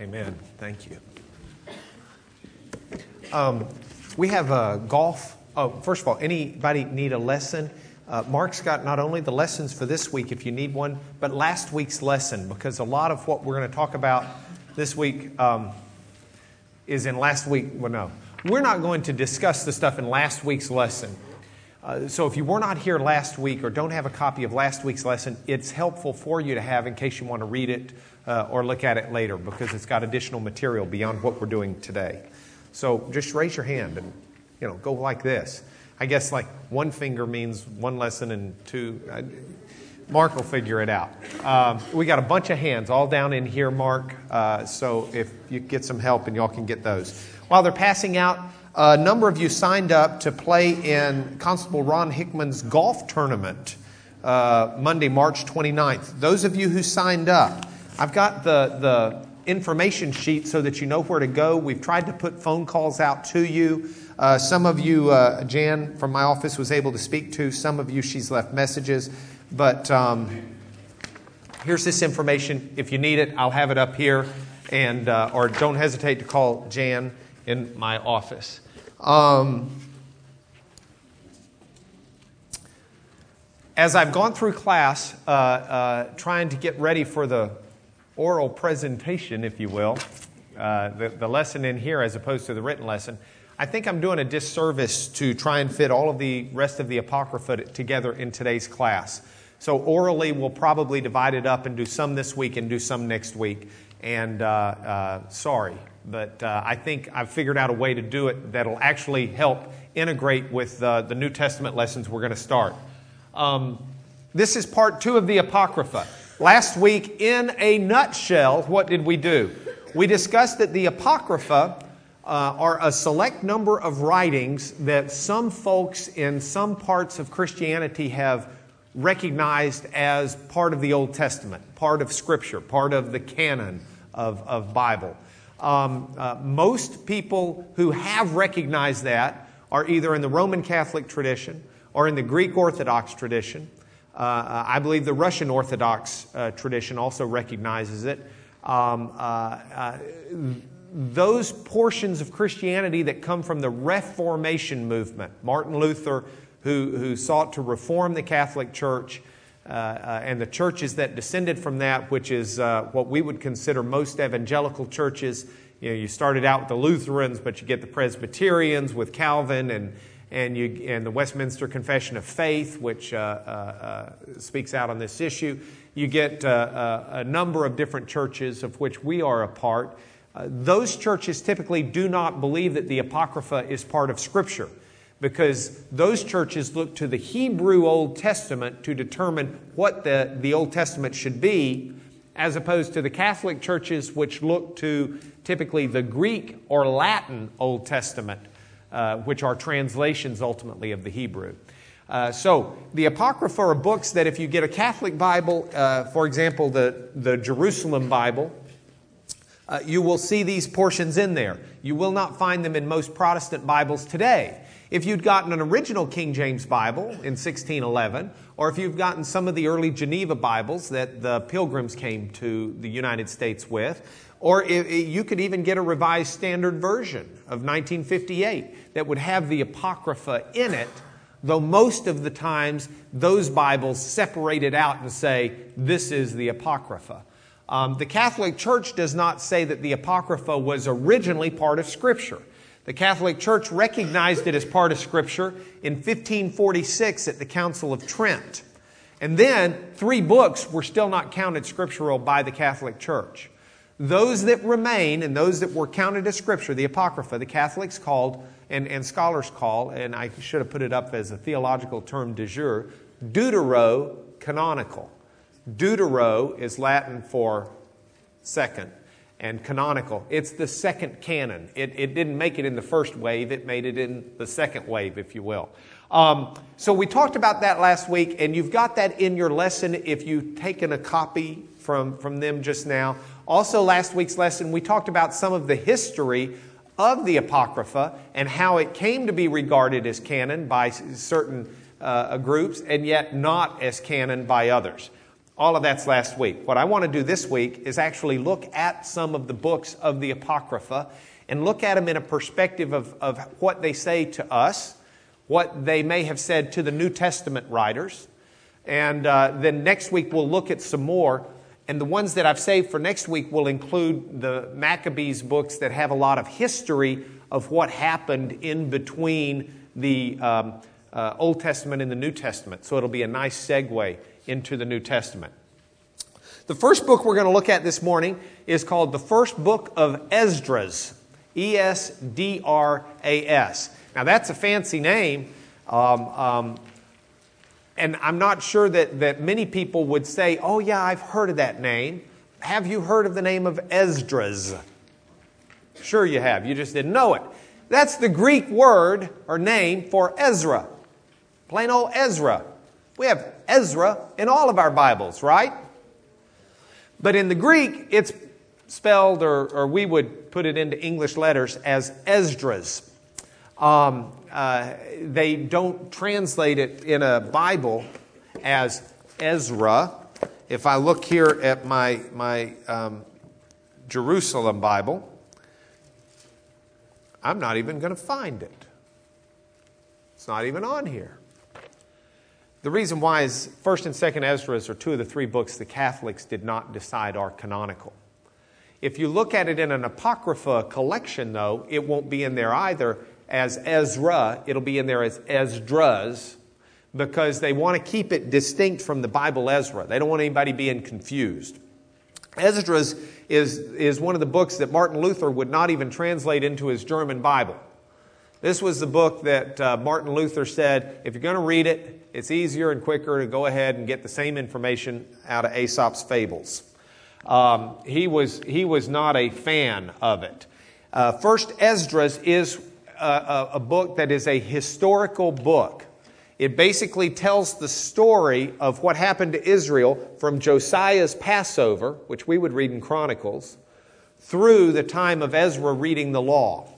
Amen. Thank you. Um, we have a golf. Oh, first of all, anybody need a lesson? Uh, Mark's got not only the lessons for this week, if you need one, but last week's lesson, because a lot of what we're going to talk about this week um, is in last week. Well, no, we're not going to discuss the stuff in last week's lesson. Uh, so if you were not here last week or don't have a copy of last week's lesson, it's helpful for you to have in case you want to read it uh, or look at it later because it's got additional material beyond what we're doing today. So just raise your hand and you know go like this. I guess like one finger means one lesson and two. Uh, Mark will figure it out. Um, we got a bunch of hands all down in here, Mark. Uh, so if you get some help and y'all can get those. While they're passing out, a number of you signed up to play in Constable Ron Hickman's golf tournament uh, Monday, March 29th. Those of you who signed up, I've got the, the information sheet so that you know where to go. We've tried to put phone calls out to you. Uh, some of you, uh, Jan from my office was able to speak to. Some of you, she's left messages. But um, here's this information. If you need it, I'll have it up here. And, uh, or don't hesitate to call Jan in my office. Um, as I've gone through class, uh, uh, trying to get ready for the oral presentation, if you will, uh, the, the lesson in here as opposed to the written lesson, I think I'm doing a disservice to try and fit all of the rest of the Apocrypha together in today's class. So, orally, we'll probably divide it up and do some this week and do some next week. And uh, uh, sorry, but uh, I think I've figured out a way to do it that'll actually help integrate with the New Testament lessons we're going to start. Um, this is part two of the Apocrypha. Last week, in a nutshell, what did we do? We discussed that the Apocrypha uh, are a select number of writings that some folks in some parts of Christianity have recognized as part of the Old Testament, part of Scripture, part of the canon of, of Bible. Um, uh, most people who have recognized that are either in the Roman Catholic tradition or in the Greek Orthodox tradition. Uh, I believe the Russian Orthodox uh, tradition also recognizes it. Um, uh, uh, those portions of Christianity that come from the Reformation movement, Martin Luther, who, who sought to reform the Catholic Church, uh, uh, and the churches that descended from that, which is what we would consider most evangelical churches. You know, you started out with the Lutherans, but you get the Presbyterians with Calvin and, and, you, and the Westminster Confession of Faith, which uh, uh, uh, speaks out on this issue. You get a number of different churches of which we are a part. those churches typically do not believe that the Apocrypha is part of Scripture because those churches look to the Hebrew Old Testament to determine what the, the Old Testament should be, as opposed to the Catholic churches, which look to typically the Greek or Latin Old Testament, uh, which are translations ultimately of the Hebrew. Uh, so, the Apocrypha are books that if you get a Catholic Bible, uh, for example, the, the Jerusalem Bible, uh, you will see these portions in there. You will not find them in most Protestant Bibles today. If you'd gotten an original King James Bible in 1611, or if you've gotten some of the early Geneva Bibles that the pilgrims came to the United States with, or if, you could even get a revised standard version of 1958 that would have the Apocrypha in it, though most of the times those Bibles separate it out and say, this is the Apocrypha. Um, the Catholic Church does not say that the Apocrypha was originally part of Scripture. The Catholic Church recognized it as part of Scripture in 1546 at the Council of Trent. And then three books were still not counted scriptural by the Catholic Church. Those that remain and those that were counted as Scripture, the Apocrypha, the Catholics called and, and scholars call, and I should have put it up as a theological term de jure, deuterocanonical. Deutero is Latin for second and canonical. It's the second canon. It, it didn't make it in the first wave, it made it in the second wave, if you will. Um, so we talked about that last week, and you've got that in your lesson if you've taken a copy from, from them just now. Also, last week's lesson, we talked about some of the history of the Apocrypha and how it came to be regarded as canon by certain uh, groups and yet not as canon by others. All of that's last week. What I want to do this week is actually look at some of the books of the Apocrypha and look at them in a perspective of, of what they say to us, what they may have said to the New Testament writers. And uh, then next week we'll look at some more. And the ones that I've saved for next week will include the Maccabees books that have a lot of history of what happened in between the um, uh, Old Testament and the New Testament. So it'll be a nice segue into the New Testament. The first book we're going to look at this morning is called the First Book of Esdras. E S D R A S. Now, that's a fancy name, um, um, and I'm not sure that, that many people would say, Oh, yeah, I've heard of that name. Have you heard of the name of Esdras? Sure, you have. You just didn't know it. That's the Greek word or name for Ezra. Plain old Ezra. We have Ezra in all of our Bibles, right? But in the Greek, it's spelled, or, or we would put it into English letters as Esdras. Um, uh, they don't translate it in a Bible as Ezra. If I look here at my, my um, Jerusalem Bible, I'm not even going to find it. It's not even on here. The reason why is 1st and 2nd Esdras are two of the three books the Catholics did not decide are canonical. If you look at it in an Apocrypha collection, though, it won't be in there either as Ezra, it'll be in there as Esdras because they want to keep it distinct from the Bible Ezra. They don't want anybody being confused. Esdras is, is one of the books that Martin Luther would not even translate into his German Bible. This was the book that uh, Martin Luther said if you're going to read it, it's easier and quicker to go ahead and get the same information out of Aesop's fables. Um, he, was, he was not a fan of it. Uh, First Esdras is a, a, book that is a historical book. It basically tells the story of what happened to Israel from Josiah's Passover, which we would read in Chronicles, through the time of Ezra reading the law,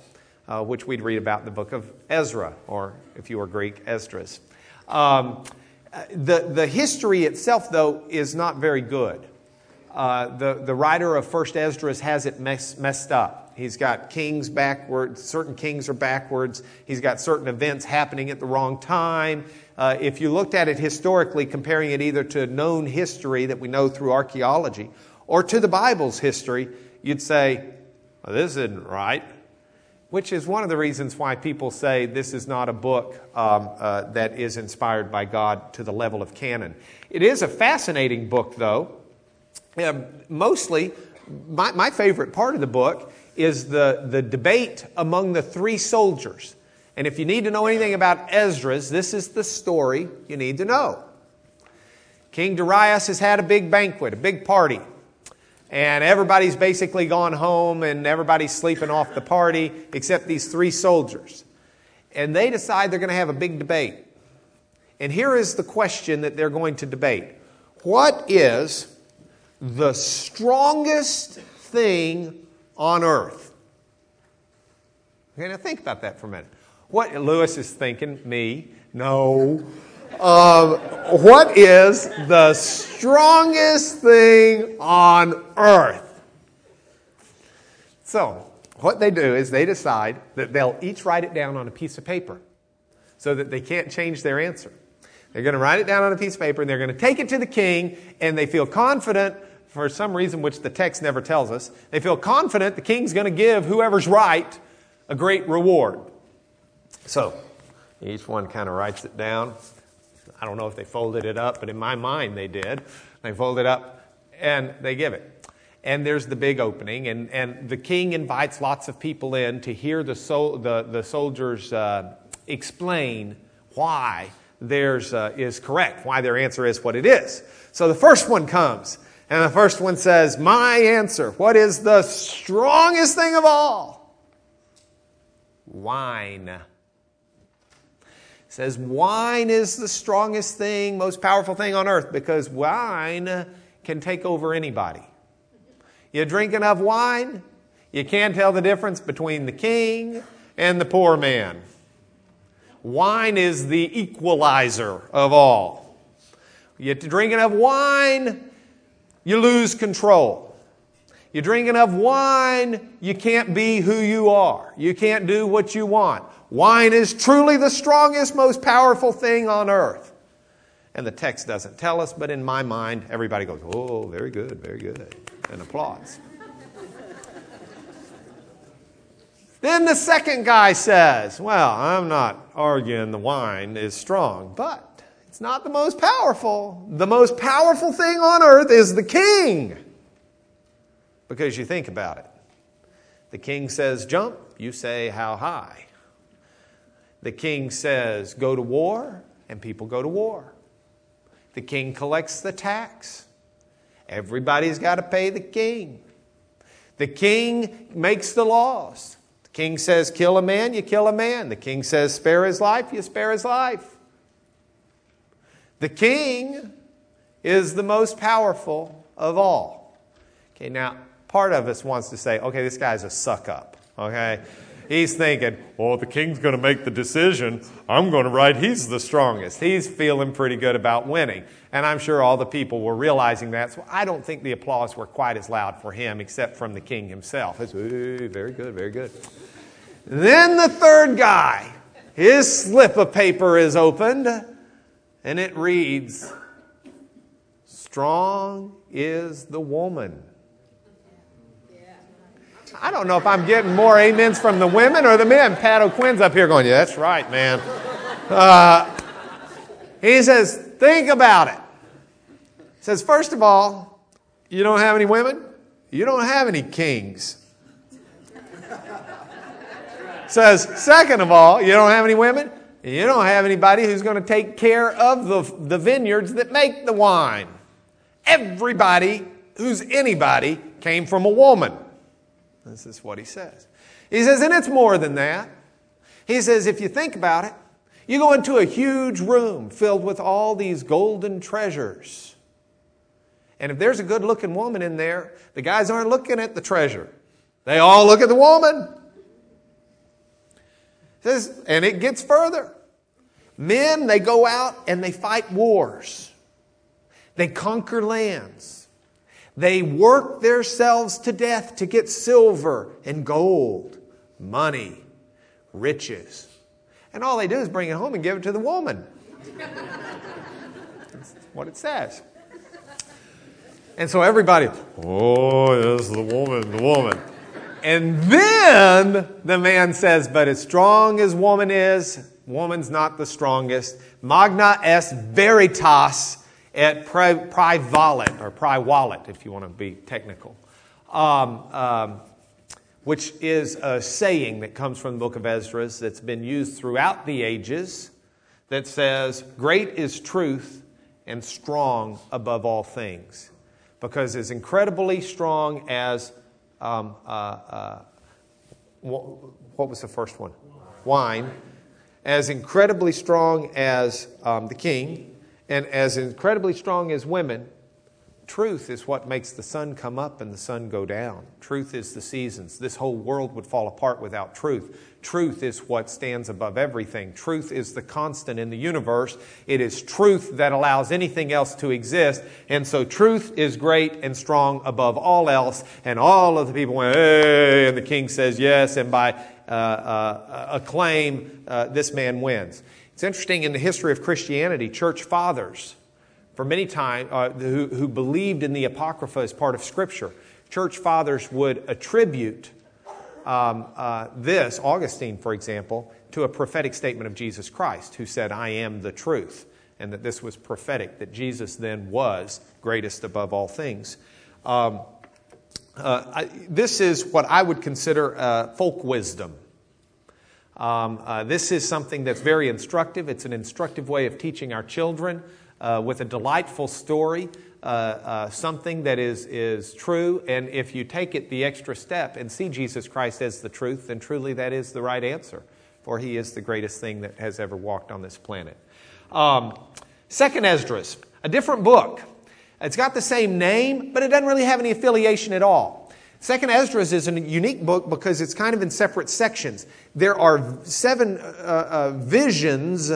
uh, which we'd read about in the book of Ezra, or if you were Greek, Esdras. Um, the, the history itself, though, is not very good. Uh, the, the writer of First Esdras has it mess, messed up. He's got kings backwards, certain kings are backwards. He's got certain events happening at the wrong time. Uh, if you looked at it historically, comparing it either to known history that we know through archaeology or to the Bible's history, you'd say, well, this isn't right. Which is one of the reasons why people say this is not a book um, uh, that is inspired by God to the level of canon. It is a fascinating book, though. Um, mostly, my, my favorite part of the book is the, the debate among the three soldiers. And if you need to know anything about Esdras, this is the story you need to know. King Darius has had a big banquet, a big party. And everybody's basically gone home and everybody's sleeping off the party except these three soldiers. And they decide they're going to have a big debate. And here is the question that they're going to debate What is the strongest thing on earth. Okay, now think about that for a minute. What Lewis is thinking, me, no. Um, what is the strongest thing on earth? So, what they do is they decide that they'll each write it down on a piece of paper so that they can't change their answer. They're going to write it down on a piece of paper and they're going to take it to the king and they feel confident for some reason which the text never tells us, they feel confident the king's going to give whoever's right a great reward. So, each one kind of writes it down. I don't know if they folded it up, but in my mind they did. They fold it up and they give it. And there's the big opening, and, and the king invites lots of people in to hear the, sol- the, the soldiers uh, explain why theirs uh, is correct, why their answer is what it is. So the first one comes, and the first one says, My answer. What is the strongest thing of all? Wine. Says wine is the strongest thing, most powerful thing on earth because wine can take over anybody. You drink enough wine, you can't tell the difference between the king and the poor man. Wine is the equalizer of all. You drink enough wine, you lose control. You drink enough wine, you can't be who you are. You can't do what you want. Wine is truly the strongest, most powerful thing on earth. And the text doesn't tell us, but in my mind, everybody goes, Oh, very good, very good, and applauds. then the second guy says, Well, I'm not arguing the wine is strong, but it's not the most powerful. The most powerful thing on earth is the king. Because you think about it. The king says, Jump, you say, How high? The king says, Go to war, and people go to war. The king collects the tax. Everybody's got to pay the king. The king makes the laws. The king says, Kill a man, you kill a man. The king says, Spare his life, you spare his life. The king is the most powerful of all. Okay, now, part of us wants to say, okay, this guy's a suck up. Okay? He's thinking, well, the king's going to make the decision. I'm going to write he's the strongest. He's feeling pretty good about winning. And I'm sure all the people were realizing that. So I don't think the applause were quite as loud for him, except from the king himself. It's, very good, very good. Then the third guy, his slip of paper is opened, and it reads, Strong is the woman. I don't know if I'm getting more amens from the women or the men. Pat O'Quinn's up here going, Yeah, that's right, man. Uh, he says, Think about it. He says, First of all, you don't have any women, you don't have any kings. says, Second of all, you don't have any women, you don't have anybody who's going to take care of the, the vineyards that make the wine. Everybody who's anybody came from a woman. This is what he says. He says, and it's more than that. He says, if you think about it, you go into a huge room filled with all these golden treasures. And if there's a good looking woman in there, the guys aren't looking at the treasure. They all look at the woman. Says, and it gets further. Men, they go out and they fight wars. They conquer lands. They work themselves to death to get silver and gold, money, riches. And all they do is bring it home and give it to the woman. That's what it says. And so everybody, oh, yes, the woman, the woman. And then the man says, but as strong as woman is, woman's not the strongest. Magna est veritas at Praevalent, or Praevalent, if you want to be technical, um, um, which is a saying that comes from the book of Esdras that's been used throughout the ages that says, Great is truth and strong above all things. Because as incredibly strong as, um, uh, uh, what was the first one? Wine. As incredibly strong as um, the king, and as incredibly strong as women, truth is what makes the sun come up and the sun go down. Truth is the seasons. This whole world would fall apart without truth. Truth is what stands above everything. Truth is the constant in the universe. It is truth that allows anything else to exist. And so truth is great and strong above all else. And all of the people went, hey, and the king says yes. And by uh, uh, uh, this man wins. It's interesting in the history of Christianity, church fathers, for many times, who, who believed in the Apocrypha as part of Scripture, church fathers would attribute um, uh, this, Augustine, for example, to a prophetic statement of Jesus Christ, who said, I am the truth, and that this was prophetic, that Jesus then was greatest above all things. Um, uh, I, this is what I would consider uh, folk wisdom. Um, uh, this is something that's very instructive. It's an instructive way of teaching our children uh, with a delightful story, uh, something that is, is true. And if you take it the extra step and see Jesus Christ as the truth, then truly that is the right answer, for he is the greatest thing that has ever walked on this planet. Um, Second Esdras, a different book. It's got the same name, but it doesn't really have any affiliation at all. Second Esdras is a unique book because it's kind of in separate sections. There are seven uh, uh, visions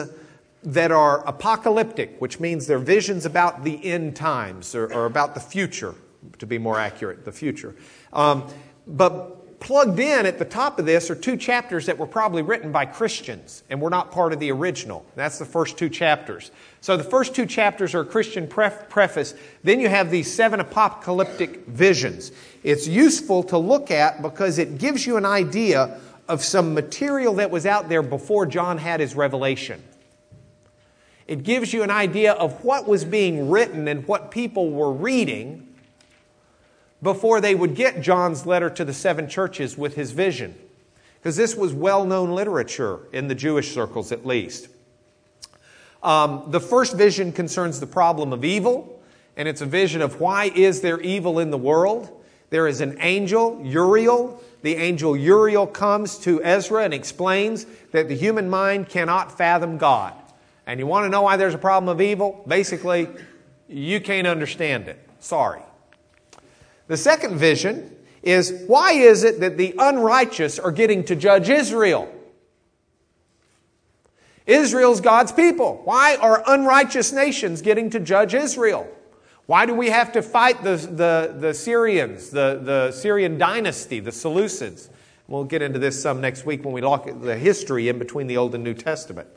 that are apocalyptic, which means they're visions about the end times or, or about the future, to be more accurate, the future. Um, but plugged in at the top of this are two chapters that were probably written by Christians and were not part of the original. That's the first two chapters. So the first two chapters are a Christian pref- preface. Then you have these seven apocalyptic visions. It's useful to look at because it gives you an idea of some material that was out there before John had his revelation. It gives you an idea of what was being written and what people were reading before they would get John's letter to the seven churches with his vision. Because this was well known literature in the Jewish circles, at least. Um, the first vision concerns the problem of evil, and it's a vision of why is there evil in the world. There is an angel, Uriel. The angel Uriel comes to Ezra and explains that the human mind cannot fathom God. And you want to know why there's a problem of evil? Basically, you can't understand it. Sorry. The second vision is why is it that the unrighteous are getting to judge Israel? Israel's God's people. Why are unrighteous nations getting to judge Israel? Why do we have to fight the, the, the Syrians, the, the Syrian dynasty, the Seleucids? We'll get into this some next week when we look at the history in between the Old and New Testament.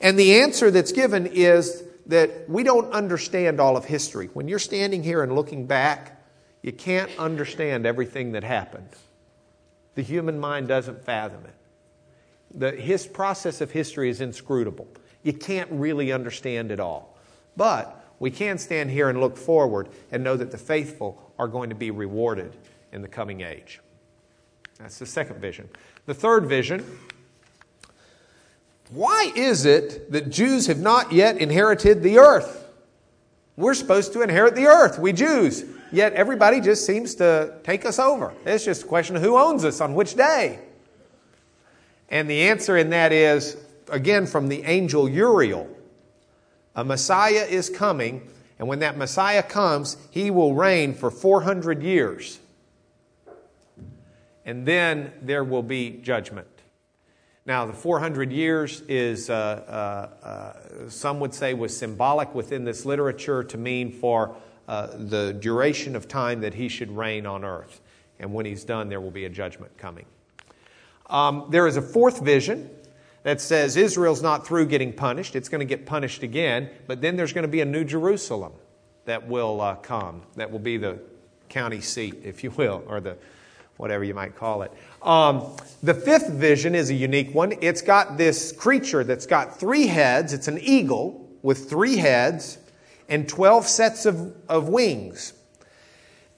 And the answer that's given is that we don't understand all of history. When you're standing here and looking back, you can't understand everything that happened. The human mind doesn't fathom it. The his process of history is inscrutable. You can't really understand it all. But we can stand here and look forward and know that the faithful are going to be rewarded in the coming age. That's the second vision. The third vision why is it that Jews have not yet inherited the earth? We're supposed to inherit the earth, we Jews. Yet everybody just seems to take us over. It's just a question of who owns us on which day. And the answer in that is, again, from the angel Uriel. A Messiah is coming, and when that Messiah comes, he will reign for 400 years. And then there will be judgment. Now, the 400 years is, uh, uh, some would say, was symbolic within this literature to mean for uh, the duration of time that he should reign on earth. And when he's done, there will be a judgment coming. Um, there is a fourth vision that says Israel's not through getting punished. It's going to get punished again, but then there's going to be a new Jerusalem that will uh, come, that will be the county seat, if you will, or the whatever you might call it. Um, the fifth vision is a unique one. It's got this creature that's got three heads. It's an eagle with three heads and 12 sets of, of wings.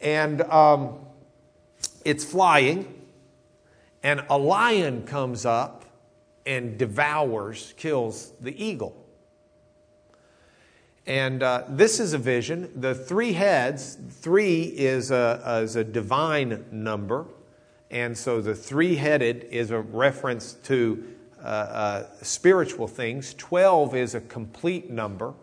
And um, it's flying, and a lion comes up and devours, kills the eagle. And uh, this is a vision. The three heads, three is a, is a divine number. And so the three headed is a reference to uh, uh, spiritual things. 12 is a complete number.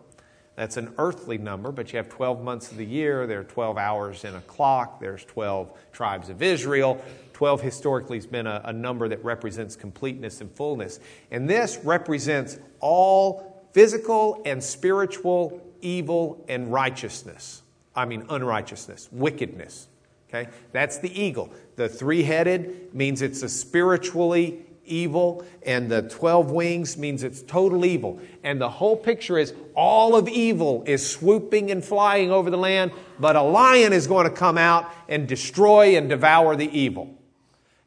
That's an earthly number, but you have 12 months of the year. There are 12 hours in a clock. There's 12 tribes of Israel. 12 historically has been a, a number that represents completeness and fullness. And this represents all physical and spiritual evil and righteousness. I mean, unrighteousness, wickedness. Okay? That's the eagle. The three headed means it's a spiritually evil, and the 12 wings means it's total evil. And the whole picture is all of evil is swooping and flying over the land, but a lion is going to come out and destroy and devour the evil.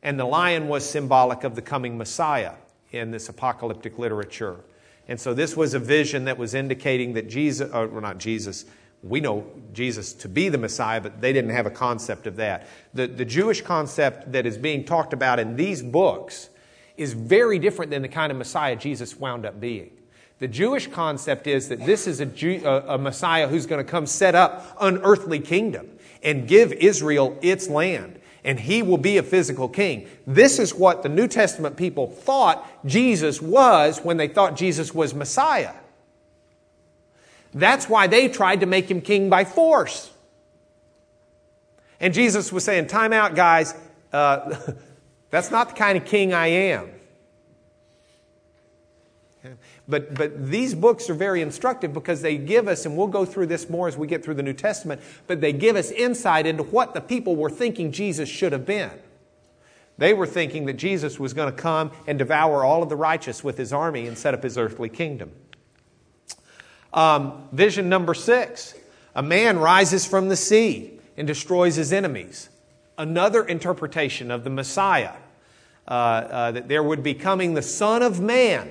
And the lion was symbolic of the coming Messiah in this apocalyptic literature. And so this was a vision that was indicating that Jesus, or uh, not Jesus, we know Jesus to be the Messiah, but they didn't have a concept of that. The, the Jewish concept that is being talked about in these books is very different than the kind of Messiah Jesus wound up being. The Jewish concept is that this is a, Jew, a, a Messiah who's going to come set up an earthly kingdom and give Israel its land and he will be a physical king. This is what the New Testament people thought Jesus was when they thought Jesus was Messiah. That's why they tried to make him king by force. And Jesus was saying, Time out, guys. Uh, that's not the kind of king I am. But, but these books are very instructive because they give us, and we'll go through this more as we get through the New Testament, but they give us insight into what the people were thinking Jesus should have been. They were thinking that Jesus was going to come and devour all of the righteous with his army and set up his earthly kingdom. Um, vision number six a man rises from the sea and destroys his enemies. Another interpretation of the Messiah uh, uh, that there would be coming the Son of Man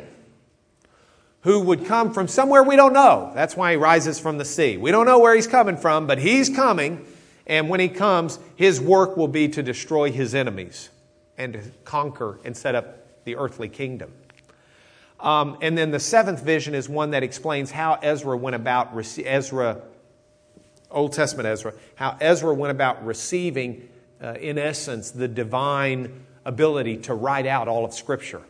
who would come from somewhere we don't know. That's why he rises from the sea. We don't know where he's coming from, but he's coming, and when he comes, his work will be to destroy his enemies and to conquer and set up the earthly kingdom. Um, and then the seventh vision is one that explains how Ezra went about, Ezra, Old Testament Ezra, how Ezra went about receiving, uh, in essence, the divine ability to write out all of Scripture.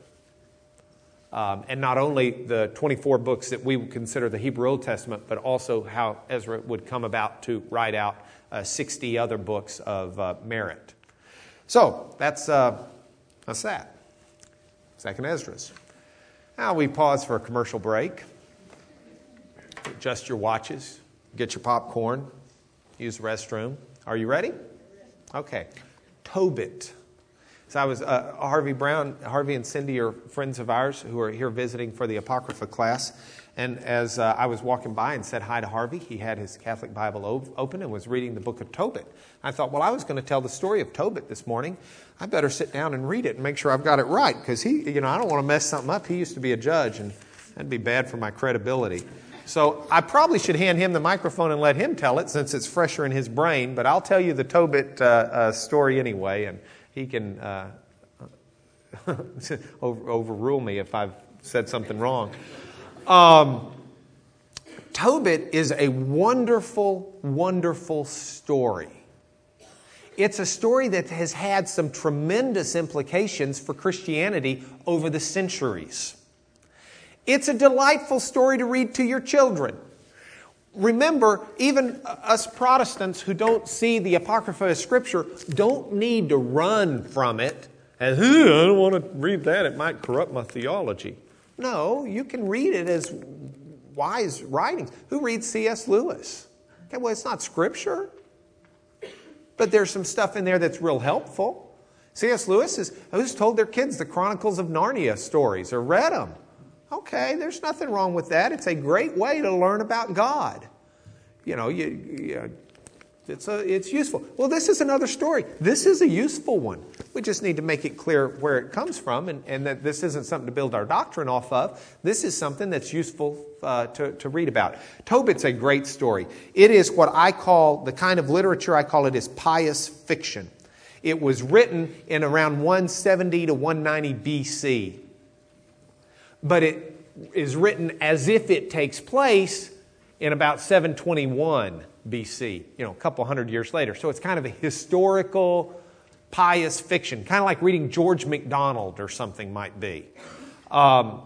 Um, and not only the 24 books that we would consider the Hebrew Old Testament, but also how Ezra would come about to write out uh, 60 other books of uh, merit. So that's, uh, that's that. Second Esdras. Now we pause for a commercial break. Adjust your watches, get your popcorn, use the restroom. Are you ready? Okay. Tobit. So I was uh, Harvey Brown, Harvey and Cindy are friends of ours who are here visiting for the Apocrypha class. And as uh, I was walking by and said hi to Harvey, he had his Catholic Bible open and was reading the book of Tobit. I thought, well, I was going to tell the story of Tobit this morning. I better sit down and read it and make sure I've got it right because he, you know, I don't want to mess something up. He used to be a judge, and that'd be bad for my credibility. So I probably should hand him the microphone and let him tell it since it's fresher in his brain. But I'll tell you the Tobit uh, uh, story anyway, and he can uh, over, overrule me if I've said something wrong. Um, Tobit is a wonderful, wonderful story. It's a story that has had some tremendous implications for Christianity over the centuries. It's a delightful story to read to your children. Remember, even us Protestants who don't see the Apocrypha as Scripture don't need to run from it as, I don't want to read that, it might corrupt my theology. No, you can read it as wise writings. Who reads C.S. Lewis? Okay, well, it's not Scripture, but there's some stuff in there that's real helpful. C.S. Lewis is who's told their kids the Chronicles of Narnia stories or read them. Okay, there's nothing wrong with that. It's a great way to learn about God. You know, you, you, it's, a, it's useful. Well, this is another story. This is a useful one. We just need to make it clear where it comes from and, and that this isn't something to build our doctrine off of. This is something that's useful uh, to, to read about. Tobit's a great story. It is what I call the kind of literature I call it is pious fiction. It was written in around 170 to 190 BC but it is written as if it takes place in about 721 BC, you know, a couple hundred years later. So it's kind of a historical, pious fiction, kind of like reading George MacDonald or something might be. Um,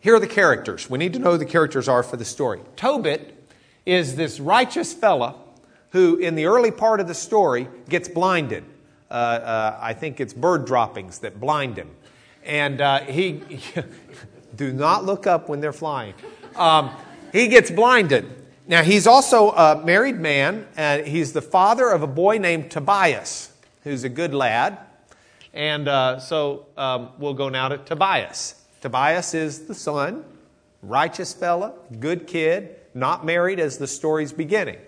here are the characters. We need to know who the characters are for the story. Tobit is this righteous fella who, in the early part of the story, gets blinded. Uh, uh, I think it's bird droppings that blind him and uh, he, do not look up when they're flying. Um, he gets blinded. Now, he's also a married man, and he's the father of a boy named Tobias, who's a good lad. And uh, so um, we'll go now to Tobias. Tobias is the son, righteous fella, good kid, not married as the story's beginning.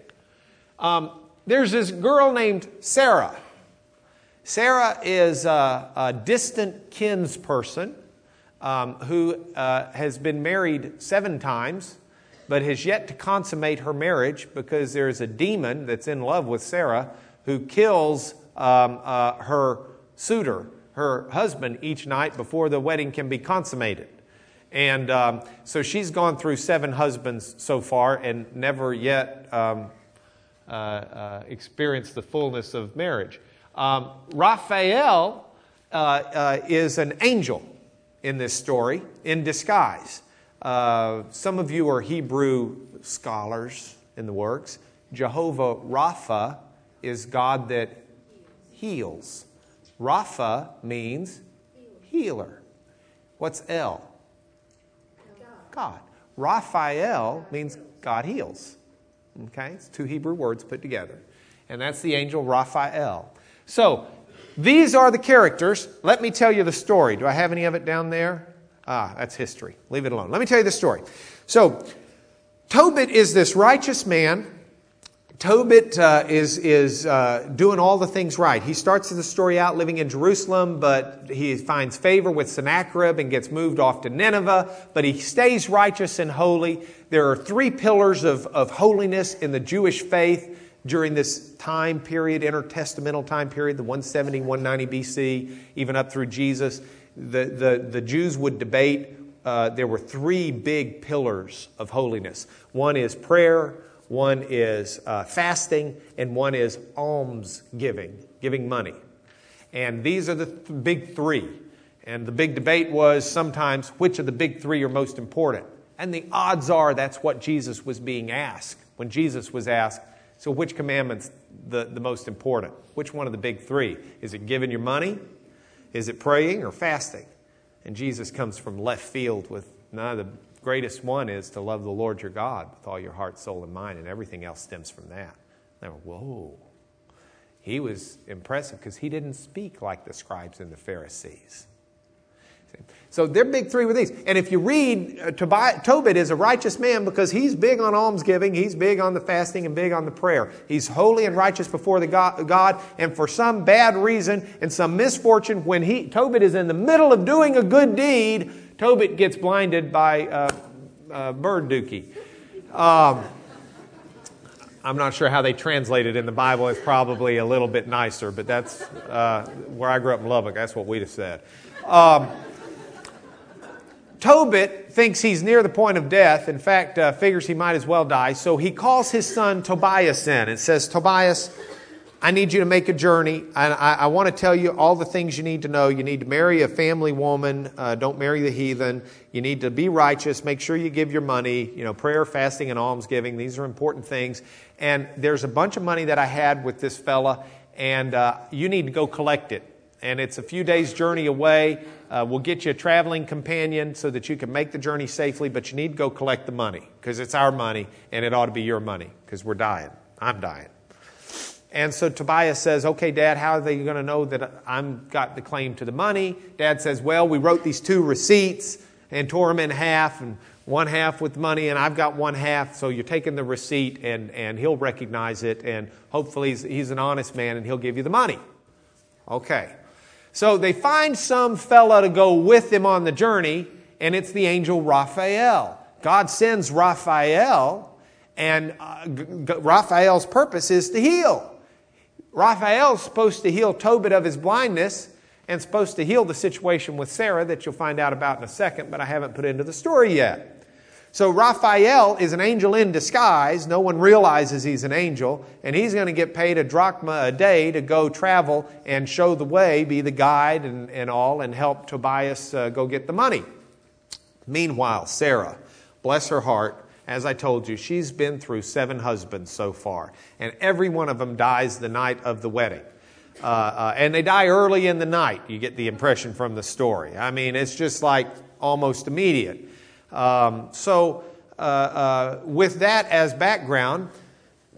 Um, there's this girl named Sarah. Sarah is a, a distant kinsperson um, who uh, has been married seven times, but has yet to consummate her marriage because there's a demon that's in love with Sarah who kills um, uh, her suitor, her husband, each night before the wedding can be consummated. And um, so she's gone through seven husbands so far and never yet um, uh, uh experienced the fullness of marriage. Um, Raphael uh, uh, is an angel in this story in disguise. Uh, some of you are Hebrew scholars in the works. Jehovah Rapha is God that heals. Rapha means healer. What's El? God. Raphael means God heals. Okay? It's two Hebrew words put together. And that's the angel Raphael. So, these are the characters. Let me tell you the story. Do I have any of it down there? Ah, that's history. Leave it alone. Let me tell you the story. So, Tobit is this righteous man. Tobit uh, is, is uh, doing all the things right. He starts the story out living in Jerusalem, but he finds favor with Sennacherib and gets moved off to Nineveh, but he stays righteous and holy. There are three pillars of, of holiness in the Jewish faith during this time period, intertestamental time period, the 170, 190 BC, even up through Jesus. The, the, the Jews would debate. Uh, there were three big pillars of holiness one is prayer, one is uh, fasting, and one is alms giving, giving money. And these are the th- big three. And the big debate was sometimes which of the big three are most important. And the odds are that's what Jesus was being asked. When Jesus was asked, so which commandment's the, the most important? Which one of the big three? Is it giving your money? Is it praying or fasting? And Jesus comes from left field with of the greatest one is to love the Lord your God with all your heart, soul, and mind, and everything else stems from that. They were, whoa. He was impressive because he didn't speak like the scribes and the Pharisees. So they're big three with these. And if you read, uh, Tobit is a righteous man because he's big on almsgiving, he's big on the fasting, and big on the prayer. He's holy and righteous before the God, God and for some bad reason and some misfortune, when he, Tobit is in the middle of doing a good deed, Tobit gets blinded by uh, uh, bird dookie. Um, I'm not sure how they translate it in the Bible. It's probably a little bit nicer, but that's uh, where I grew up in Lubbock. That's what we'd have said. Um, Tobit thinks he's near the point of death. In fact, uh, figures he might as well die. So he calls his son Tobias in and says, Tobias, I need you to make a journey. I, I, I want to tell you all the things you need to know. You need to marry a family woman. Uh, don't marry the heathen. You need to be righteous. Make sure you give your money. You know, prayer, fasting, and almsgiving. These are important things. And there's a bunch of money that I had with this fella, and uh, you need to go collect it. And it's a few days' journey away. Uh, we'll get you a traveling companion so that you can make the journey safely, but you need to go collect the money because it's our money and it ought to be your money because we're dying. I'm dying. And so Tobias says, Okay, Dad, how are they going to know that I'm got the claim to the money? Dad says, Well, we wrote these two receipts and tore them in half, and one half with money, and I've got one half. So you're taking the receipt, and, and he'll recognize it, and hopefully he's, he's an honest man, and he'll give you the money. Okay. So they find some fella to go with them on the journey, and it's the angel Raphael. God sends Raphael, and uh, Raphael's purpose is to heal. Raphael's supposed to heal Tobit of his blindness and supposed to heal the situation with Sarah that you'll find out about in a second, but I haven't put into the story yet. So Raphael is an angel in disguise. No one realizes he's an angel, and he's going to get paid a drachma a day to go travel and show the way, be the guide and, and all, and help Tobias uh, go get the money. Meanwhile, Sarah, bless her heart, as I told you, she's been through seven husbands so far, and every one of them dies the night of the wedding. Uh, uh, and they die early in the night, you get the impression from the story. I mean, it's just like almost immediate. Um, so, uh, uh with that as background,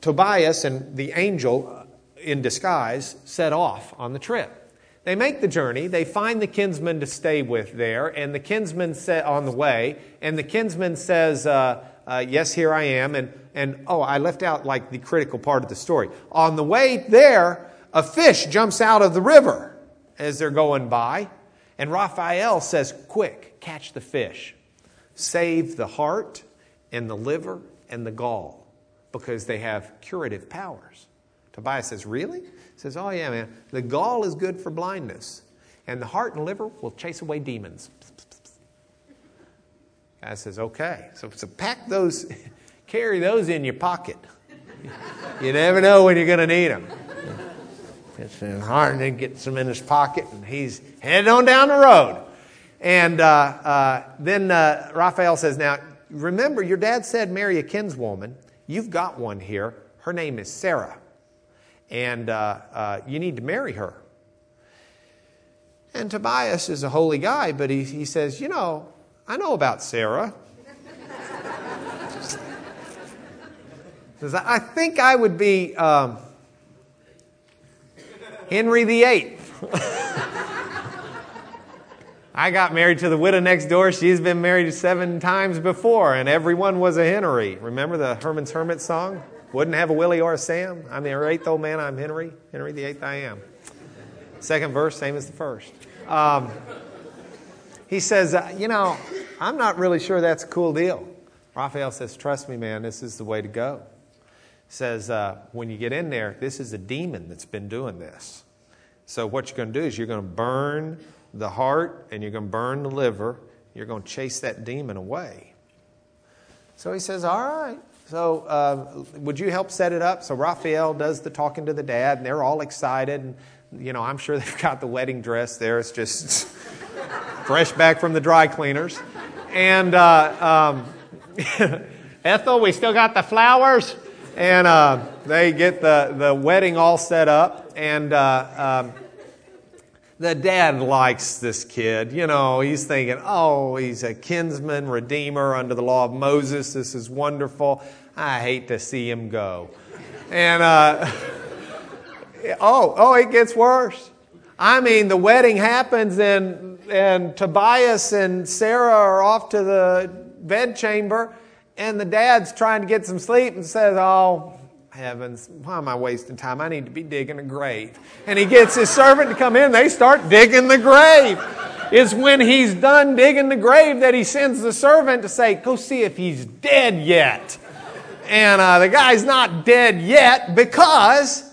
Tobias and the angel in disguise set off on the trip. They make the journey. They find the kinsman to stay with there, and the kinsman set on the way, and the kinsman says, uh, uh, yes, here I am. And, and oh, I left out like the critical part of the story. On the way there, a fish jumps out of the river as they're going by. And Raphael says, Quick, catch the fish. Save the heart and the liver and the gall because they have curative powers. Tobias says, Really? He says, Oh, yeah, man. The gall is good for blindness, and the heart and liver will chase away demons. Guy says, okay. So, so pack those, carry those in your pocket. you never know when you're going to need them. It's hard to get some in his pocket, and he's headed on down the road. And uh, uh, then uh, Raphael says, Now, remember, your dad said marry a kinswoman. You've got one here. Her name is Sarah. And uh, uh, you need to marry her. And Tobias is a holy guy, but he, he says, You know, I know about Sarah. says, I think I would be um, Henry VIII. I got married to the widow next door. She's been married seven times before, and everyone was a Henry. Remember the Herman's Hermit song? Wouldn't have a Willie or a Sam. I'm the eighth old man. I'm Henry. Henry the eighth I am. Second verse, same as the first. Um, he says, uh, You know, I'm not really sure that's a cool deal. Raphael says, Trust me, man, this is the way to go. Says, uh, When you get in there, this is a demon that's been doing this. So, what you're going to do is you're going to burn the heart and you're going to burn the liver. You're going to chase that demon away. So he says, All right. So, uh, would you help set it up? So, Raphael does the talking to the dad, and they're all excited. And, you know, I'm sure they've got the wedding dress there. It's just fresh back from the dry cleaners. And uh, um, Ethel, we still got the flowers. And uh, they get the, the wedding all set up. And uh, um, the dad likes this kid. You know, he's thinking, oh, he's a kinsman, redeemer under the law of Moses. This is wonderful. I hate to see him go. And, uh, oh, oh, it gets worse. I mean, the wedding happens, and, and Tobias and Sarah are off to the bedchamber, and the dad's trying to get some sleep and says, oh, heavens, why am I wasting time? I need to be digging a grave. And he gets his servant to come in, they start digging the grave. It's when he's done digging the grave that he sends the servant to say, Go see if he's dead yet. And uh, the guy's not dead yet because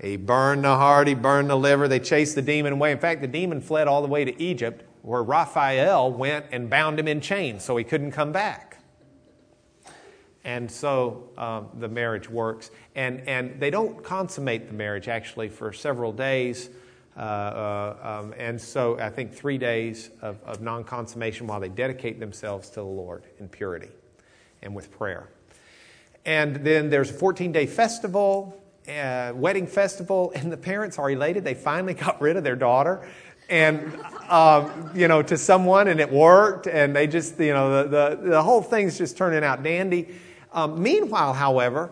he burned the heart, he burned the liver, they chased the demon away. In fact, the demon fled all the way to Egypt, where Raphael went and bound him in chains so he couldn't come back. And so um, the marriage works. And, and they don't consummate the marriage actually for several days. Uh, uh, um, and so I think three days of, of non consummation while they dedicate themselves to the Lord in purity and with prayer. And then there's a 14 day festival, uh, wedding festival, and the parents are elated. They finally got rid of their daughter and um, you know to someone and it worked and they just you know the, the, the whole thing's just turning out dandy um, meanwhile, however,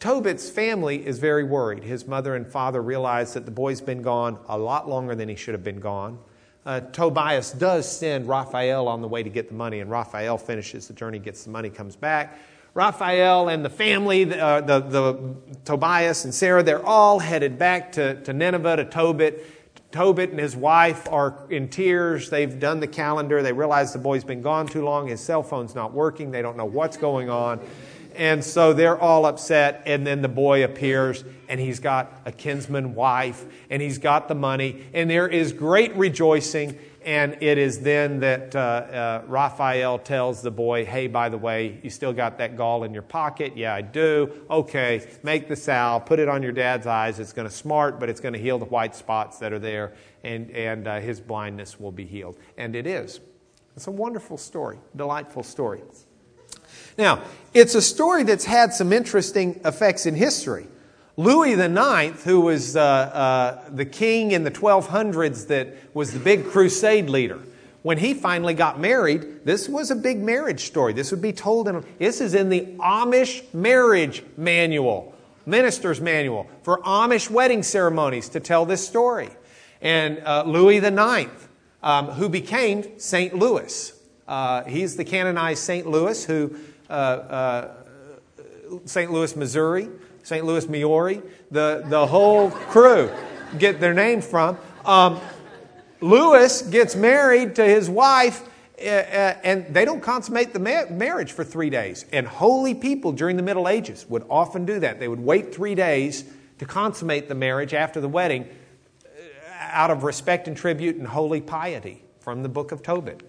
Tobit's family is very worried. His mother and father realize that the boy's been gone a lot longer than he should have been gone. Uh, Tobias does send Raphael on the way to get the money, and Raphael finishes the journey, gets the money, comes back. Raphael and the family, uh, the, the, Tobias and Sarah, they're all headed back to, to Nineveh, to Tobit. Tobit and his wife are in tears. They've done the calendar. They realize the boy's been gone too long. His cell phone's not working. They don't know what's going on. And so they're all upset. And then the boy appears and he's got a kinsman wife and he's got the money. And there is great rejoicing. And it is then that uh, uh, Raphael tells the boy, hey, by the way, you still got that gall in your pocket? Yeah, I do. Okay, make the salve, put it on your dad's eyes. It's going to smart, but it's going to heal the white spots that are there, and, and uh, his blindness will be healed. And it is. It's a wonderful story, delightful story. Now, it's a story that's had some interesting effects in history. Louis IX, who was uh, uh, the king in the 1200s that was the big crusade leader, when he finally got married, this was a big marriage story. This would be told in, this is in the Amish marriage manual, minister's manual for Amish wedding ceremonies to tell this story. And uh, Louis IX, um, who became St. Louis. Uh, he's the canonized St. Louis who St. Louis, Missouri, St. Louis, Missouri, the, the whole crew get their name from. Um, Louis gets married to his wife, uh, uh, and they don't consummate the ma- marriage for three days. And holy people during the Middle Ages would often do that. They would wait three days to consummate the marriage after the wedding out of respect and tribute and holy piety from the book of Tobit.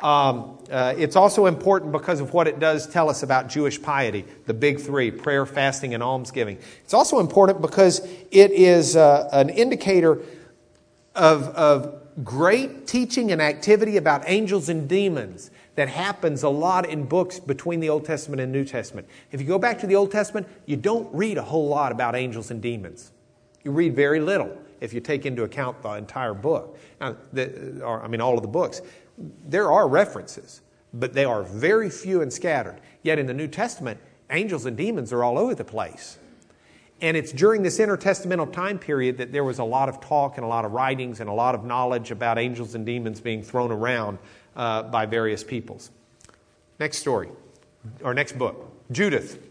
Um, uh, it's also important because of what it does tell us about Jewish piety, the big three prayer, fasting, and almsgiving. It's also important because it is uh, an indicator of, of great teaching and activity about angels and demons that happens a lot in books between the Old Testament and New Testament. If you go back to the Old Testament, you don't read a whole lot about angels and demons. You read very little if you take into account the entire book, now, the, or, I mean, all of the books there are references, but they are very few and scattered. Yet in the New Testament, angels and demons are all over the place. And it's during this intertestamental time period that there was a lot of talk and a lot of writings and a lot of knowledge about angels and demons being thrown around uh, by various peoples. Next story, or next book Judith.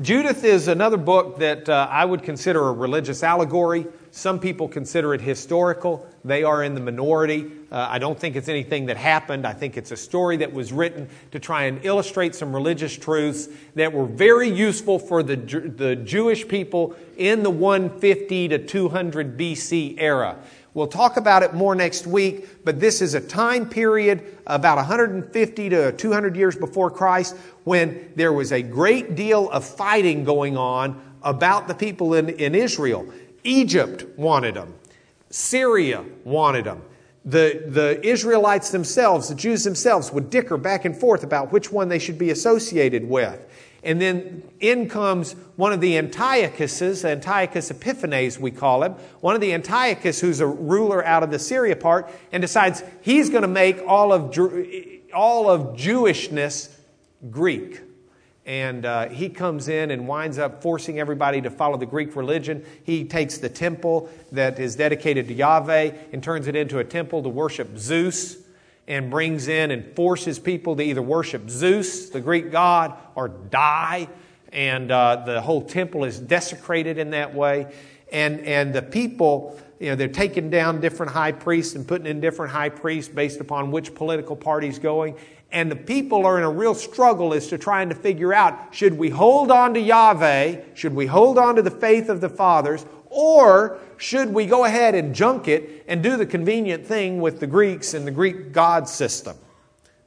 Judith is another book that uh, I would consider a religious allegory. Some people consider it historical. They are in the minority. Uh, I don't think it's anything that happened. I think it's a story that was written to try and illustrate some religious truths that were very useful for the, the Jewish people in the 150 to 200 BC era. We'll talk about it more next week, but this is a time period about 150 to 200 years before Christ when there was a great deal of fighting going on about the people in, in Israel. Egypt wanted them, Syria wanted them. The, the Israelites themselves, the Jews themselves, would dicker back and forth about which one they should be associated with. And then in comes one of the Antiochuses, Antiochus Epiphanes, we call him, one of the Antiochus who's a ruler out of the Syria part, and decides he's going to make all of, all of Jewishness Greek. And uh, he comes in and winds up forcing everybody to follow the Greek religion. He takes the temple that is dedicated to Yahweh and turns it into a temple to worship Zeus and brings in and forces people to either worship Zeus, the Greek god, or die. And uh, the whole temple is desecrated in that way. And, and the people, you know, they're taking down different high priests and putting in different high priests based upon which political party's going. And the people are in a real struggle as to trying to figure out should we hold on to Yahweh, should we hold on to the faith of the fathers, or should we go ahead and junk it and do the convenient thing with the Greeks and the Greek god system?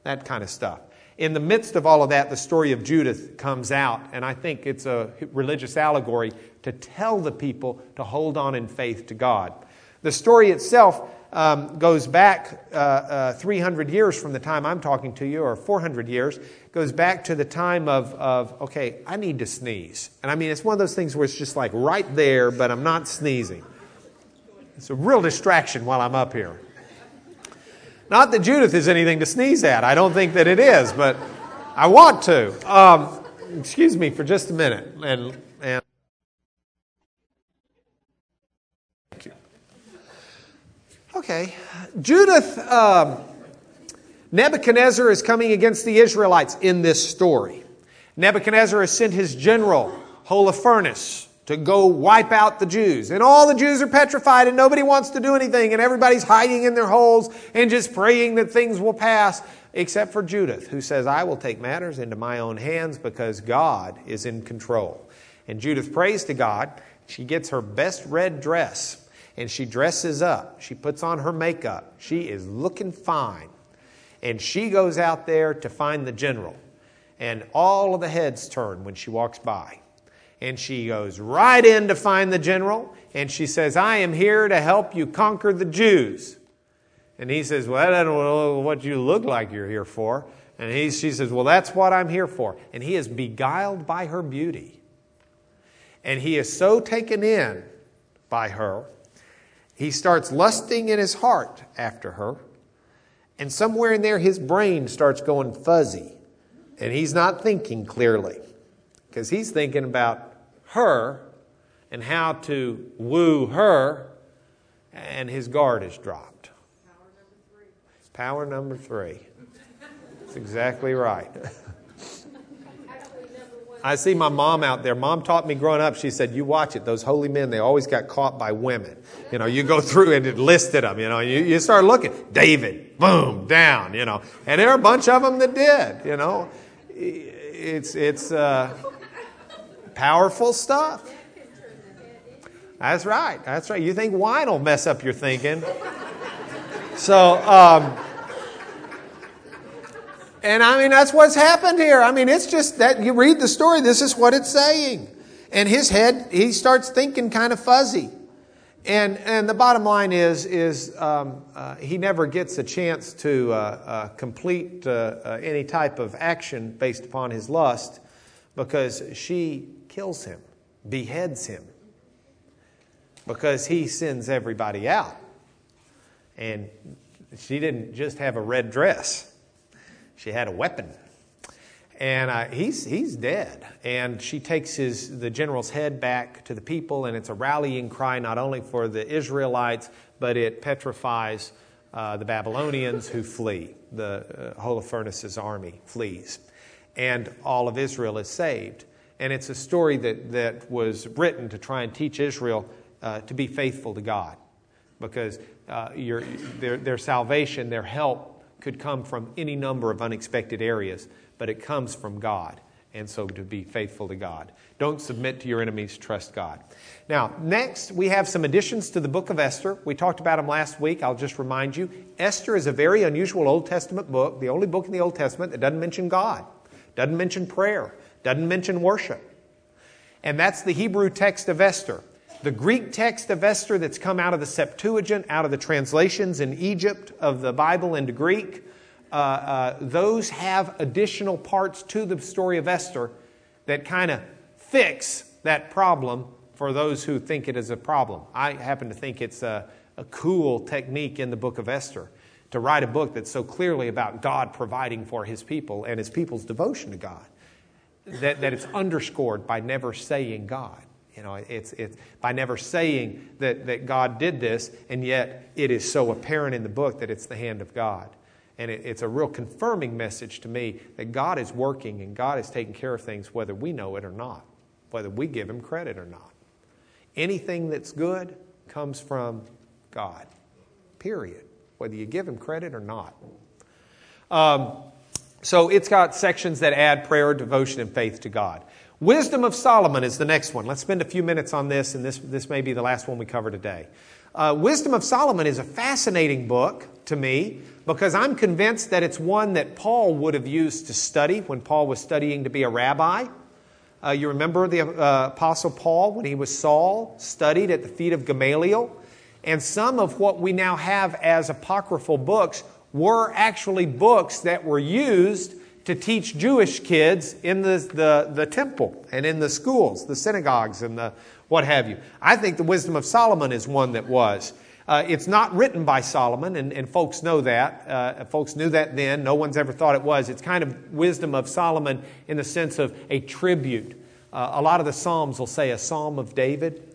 That kind of stuff. In the midst of all of that, the story of Judith comes out, and I think it's a religious allegory to tell the people to hold on in faith to God. The story itself um, goes back uh, uh, 300 years from the time I'm talking to you, or 400 years, goes back to the time of, of, okay, I need to sneeze. And I mean, it's one of those things where it's just like right there, but I'm not sneezing. It's a real distraction while I'm up here. Not that Judith is anything to sneeze at. I don't think that it is, but I want to. Um, excuse me for just a minute. And, and Okay. Judith, um, Nebuchadnezzar is coming against the Israelites in this story. Nebuchadnezzar has sent his general, Holofernes, to go wipe out the Jews. And all the Jews are petrified and nobody wants to do anything and everybody's hiding in their holes and just praying that things will pass, except for Judith, who says, I will take matters into my own hands because God is in control. And Judith prays to God. She gets her best red dress and she dresses up. She puts on her makeup. She is looking fine. And she goes out there to find the general. And all of the heads turn when she walks by. And she goes right in to find the general. And she says, I am here to help you conquer the Jews. And he says, Well, I don't know what you look like you're here for. And he, she says, Well, that's what I'm here for. And he is beguiled by her beauty. And he is so taken in by her he starts lusting in his heart after her, and somewhere in there his brain starts going fuzzy, and he's not thinking clearly because he's thinking about her and how to woo her, and his guard is dropped. Power number three. Power number three. That's exactly right. I see my mom out there. Mom taught me growing up, she said, You watch it. Those holy men, they always got caught by women. You know, you go through and it listed them, you know, you, you start looking. David, boom, down, you know. And there are a bunch of them that did, you know. It's, it's uh, powerful stuff. That's right. That's right. You think wine will mess up your thinking. So, um, and I mean, that's what's happened here. I mean, it's just that you read the story, this is what it's saying. And his head, he starts thinking kind of fuzzy. And, and the bottom line is, is um, uh, he never gets a chance to uh, uh, complete uh, uh, any type of action based upon his lust because she kills him, beheads him, because he sends everybody out. And she didn't just have a red dress she had a weapon. and uh, he's, he's dead. And she takes his, the general's head back to the people, and it's a rallying cry not only for the Israelites, but it petrifies uh, the Babylonians who flee. The uh, Holofernes' army flees. And all of Israel is saved. And it's a story that, that was written to try and teach Israel uh, to be faithful to God. Because uh, your, their, their salvation, their help, could come from any number of unexpected areas but it comes from God. And so to be faithful to God. Don't submit to your enemies, trust God. Now, next, we have some additions to the book of Esther. We talked about them last week. I'll just remind you. Esther is a very unusual Old Testament book, the only book in the Old Testament that doesn't mention God, doesn't mention prayer, doesn't mention worship. And that's the Hebrew text of Esther. The Greek text of Esther that's come out of the Septuagint, out of the translations in Egypt of the Bible into Greek, uh, uh, those have additional parts to the story of Esther that kind of fix that problem for those who think it is a problem. I happen to think it's a, a cool technique in the book of Esther to write a book that's so clearly about God providing for his people and his people's devotion to God that, that it's underscored by never saying God. You know, it's, it's by never saying that, that God did this, and yet it is so apparent in the book that it's the hand of God. And it, it's a real confirming message to me that God is working and God is taking care of things whether we know it or not, whether we give Him credit or not. Anything that's good comes from God, period, whether you give Him credit or not. Um, so it's got sections that add prayer, devotion, and faith to God. Wisdom of Solomon is the next one. Let's spend a few minutes on this, and this, this may be the last one we cover today. Uh, Wisdom of Solomon is a fascinating book to me because I'm convinced that it's one that Paul would have used to study when Paul was studying to be a rabbi. Uh, you remember the uh, Apostle Paul when he was Saul, studied at the feet of Gamaliel. And some of what we now have as apocryphal books were actually books that were used to teach Jewish kids in the, the, the temple and in the schools, the synagogues, and the what have you. I think the Wisdom of Solomon is one that was. Uh, it's not written by Solomon, and, and folks know that. Uh, folks knew that then. No one's ever thought it was. It's kind of wisdom of Solomon in the sense of a tribute. Uh, a lot of the Psalms will say a Psalm of David.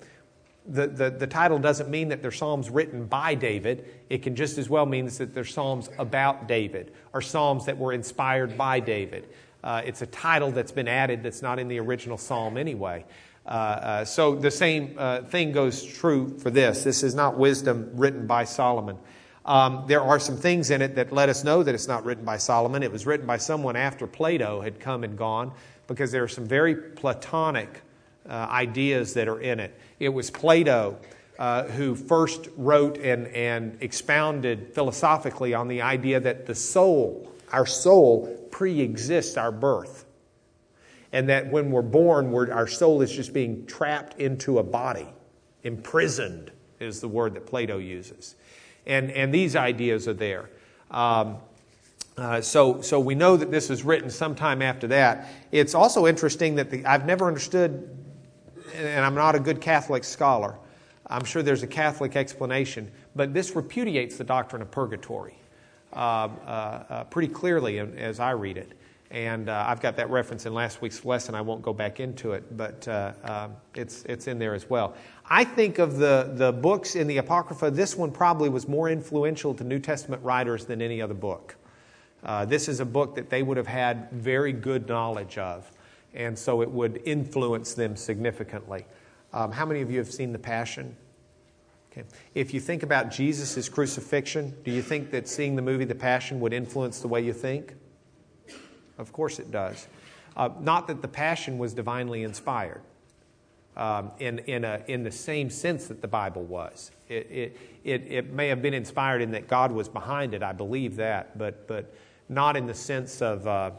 The, the, the title doesn't mean that they're Psalms written by David. It can just as well mean that they're Psalms about David or Psalms that were inspired by David. Uh, it's a title that's been added that's not in the original Psalm anyway. Uh, uh, so the same uh, thing goes true for this. This is not wisdom written by Solomon. Um, there are some things in it that let us know that it's not written by Solomon. It was written by someone after Plato had come and gone because there are some very Platonic uh, ideas that are in it. It was Plato uh, who first wrote and, and expounded philosophically on the idea that the soul, our soul, pre exists our birth and that when we're born, we're, our soul is just being trapped into a body. Imprisoned is the word that Plato uses. And, and these ideas are there. Um, uh, so, so we know that this was written sometime after that. It's also interesting that the, I've never understood, and I'm not a good Catholic scholar. I'm sure there's a Catholic explanation, but this repudiates the doctrine of purgatory uh, uh, uh pretty clearly as I read it. And uh, I've got that reference in last week's lesson. I won't go back into it, but uh, uh, it's, it's in there as well. I think of the, the books in the Apocrypha, this one probably was more influential to New Testament writers than any other book. This is a book that they would have had very good knowledge of, and so it would influence them significantly. Um, how many of you have seen The Passion? Okay. If you think about Jesus' crucifixion, do you think that seeing the movie The Passion would influence the way you think? Of course it does. Uh, not that the Passion was divinely inspired um, in, in, a, in the same sense that the Bible was. It, it, it, it, may have been inspired in that God was behind it, I believe that, but, but not in the sense of uh,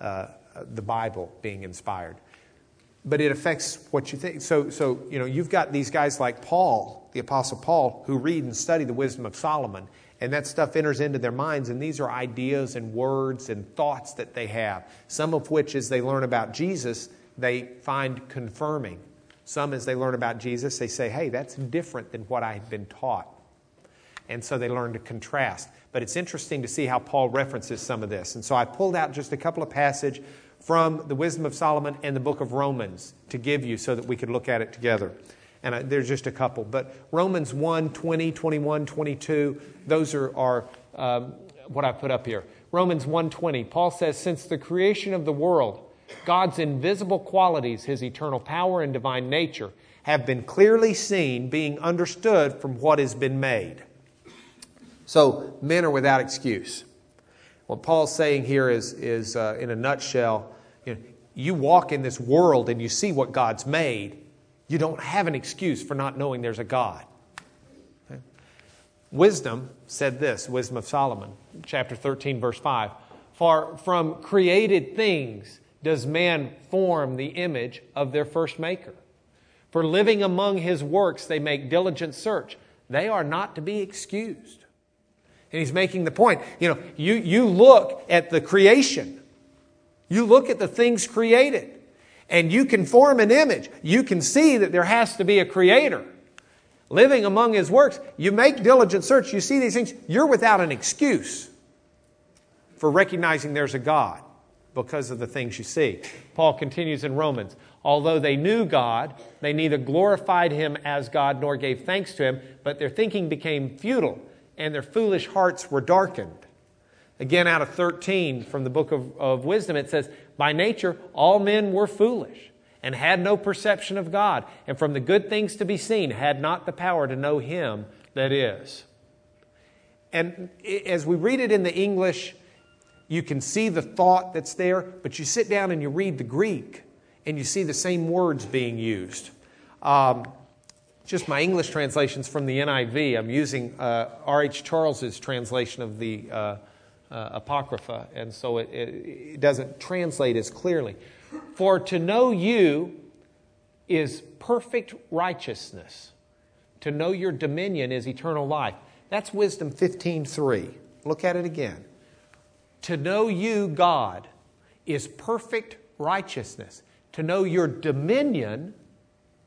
uh, the Bible being inspired. But it affects what you think. So, so, you know, you've got these guys like Paul, the Apostle Paul, who read and study the wisdom of Solomon and that stuff enters into their minds, and these are ideas and words and thoughts that they have. Some of which, as they learn about Jesus, they find confirming. Some, as they learn about Jesus, they say, hey, that's different than what I had been taught. And so they learn to contrast. But it's interesting to see how Paul references some of this. And so I pulled out just a couple of passages from the Wisdom of Solomon and the book of Romans to give you so that we could look at it together. And I, there's just a couple. But Romans 1 20, 21, 22, those are, are um, what I put up here. Romans 1:20, Paul says, "Since the creation of the world, God's invisible qualities, his eternal power and divine nature, have been clearly seen, being understood from what has been made." So, men are without excuse. What Paul's saying here is, is uh, in a nutshell, you, know, you walk in this world and you see what God's made. You don't have an excuse for not knowing there's a God. Okay? Wisdom said this Wisdom of Solomon, chapter 13, verse 5. For from created things does man form the image of their first maker. For living among his works, they make diligent search. They are not to be excused. And he's making the point you know, you, you look at the creation, you look at the things created, and you can form an image. You can see that there has to be a creator living among his works. You make diligent search, you see these things, you're without an excuse for recognizing there's a God because of the things you see. Paul continues in Romans. Although they knew God, they neither glorified him as God nor gave thanks to him, but their thinking became futile and their foolish hearts were darkened. Again, out of 13 from the book of, of wisdom, it says, By nature, all men were foolish and had no perception of God, and from the good things to be seen had not the power to know him that is. And as we read it in the English, you can see the thought that's there, but you sit down and you read the Greek and you see the same words being used. Um, just my English translations from the NIV. I'm using uh, R.H. Charles's translation of the uh, uh, Apocrypha, and so it, it, it doesn't translate as clearly. For to know you is perfect righteousness. To know your dominion is eternal life. That's wisdom 15:3. Look at it again. To know you, God, is perfect righteousness. To know your dominion,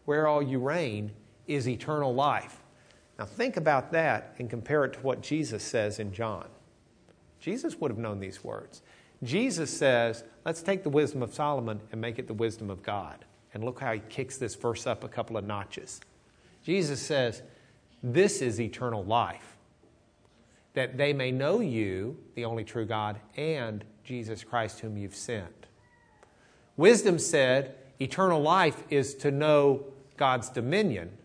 where all you reign, is eternal life. Now think about that and compare it to what Jesus says in John. Jesus would have known these words. Jesus says, let's take the wisdom of Solomon and make it the wisdom of God. And look how he kicks this verse up a couple of notches. Jesus says, This is eternal life that they may know you, the only true God, and Jesus Christ, whom you've sent. Wisdom said, eternal life is to know God's dominion.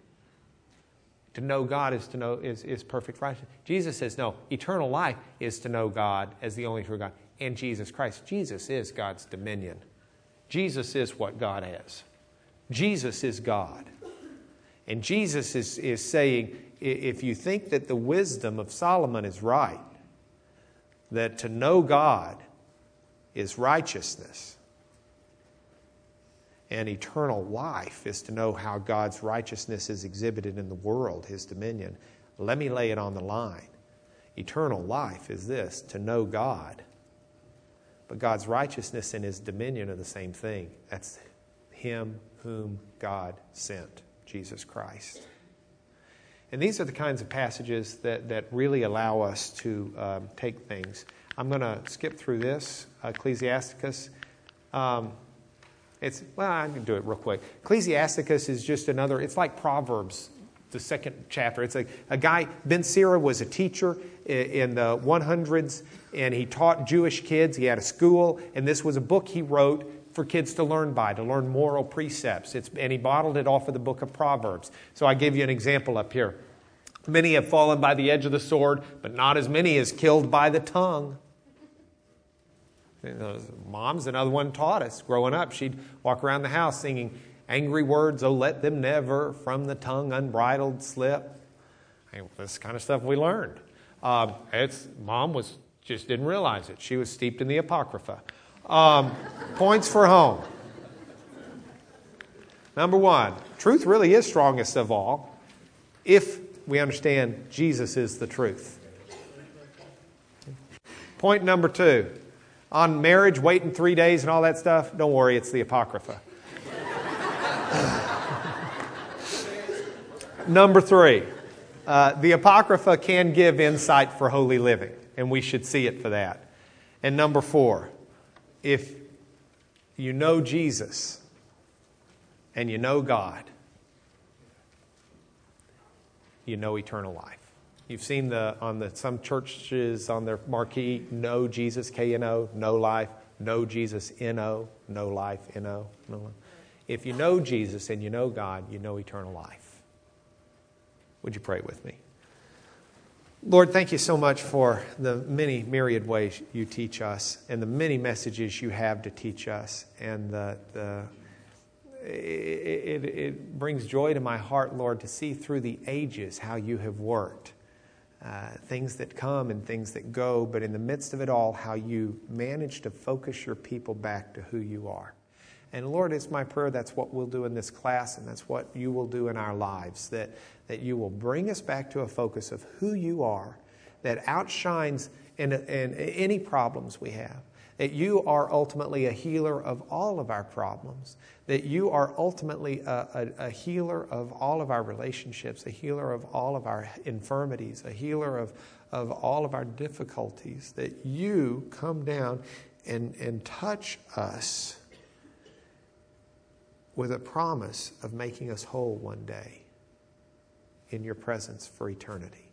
To know God is to know is, is perfect righteousness. Jesus says, no, eternal life is to know God as the only true God and Jesus Christ. Jesus is God's dominion. Jesus is what God is. Jesus is God. And Jesus is, is saying, if you think that the wisdom of Solomon is right, that to know God is righteousness, and eternal life is to know how God's righteousness is exhibited in the world, His dominion, let me lay it on the line. Eternal life is this to know God. But God's righteousness and His dominion are the same thing. That's Him whom God sent, Jesus Christ. And these are the kinds of passages that, that really allow us to um, take things. I'm going to skip through this, Ecclesiasticus. Um, it's, well, I can do it real quick. Ecclesiasticus is just another, it's like Proverbs, the second chapter. It's a, a guy, Ben Sira was a teacher in the 100s, and he taught Jewish kids. He had a school, and this was a book he wrote for kids to learn by, to learn moral precepts. It's, and he modeled it off of the book of Proverbs. So I give you an example up here. Many have fallen by the edge of the sword, but not as many as killed by the tongue. Mom's another one taught us growing up. She'd walk around the house singing angry words, oh, let them never from the tongue unbridled slip. this kind of stuff we learned. Um, it's, Mom was just didn't realize it. She was steeped in the Apocrypha. Um, points for home. Number one, truth really is strongest of all if we understand Jesus is the truth. Point number two on marriage, waiting three days and all that stuff, don't worry, it's the Apocrypha. number three, uh, the Apocrypha can give insight for holy living, and we should see it for that. And number four, if you know Jesus and you know God, you know eternal life. You've seen the on the some churches on their marquee, no Jesus, K N O, know life, no Jesus, N O, know life, N O. If you know Jesus and you know God, you know eternal life. Would you pray with me? Lord, thank you so much for the many myriad ways you teach us and the many messages you have to teach us. And the, the, it, it, it brings joy to my heart, Lord, to see through the ages how you have worked. Uh, things that come and things that go, but in the midst of it all, how you manage to focus your people back to who you are. And Lord, it's my prayer that's what we'll do in this class and that's what you will do in our lives, that, that you will bring us back to a focus of who you are that outshines in, in any problems we have. That you are ultimately a healer of all of our problems. That you are ultimately a, a, a healer of all of our relationships, a healer of all of our infirmities, a healer of, of all of our difficulties. That you come down and, and touch us with a promise of making us whole one day in your presence for eternity.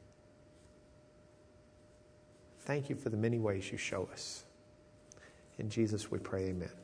Thank you for the many ways you show us. In Jesus we pray, amen.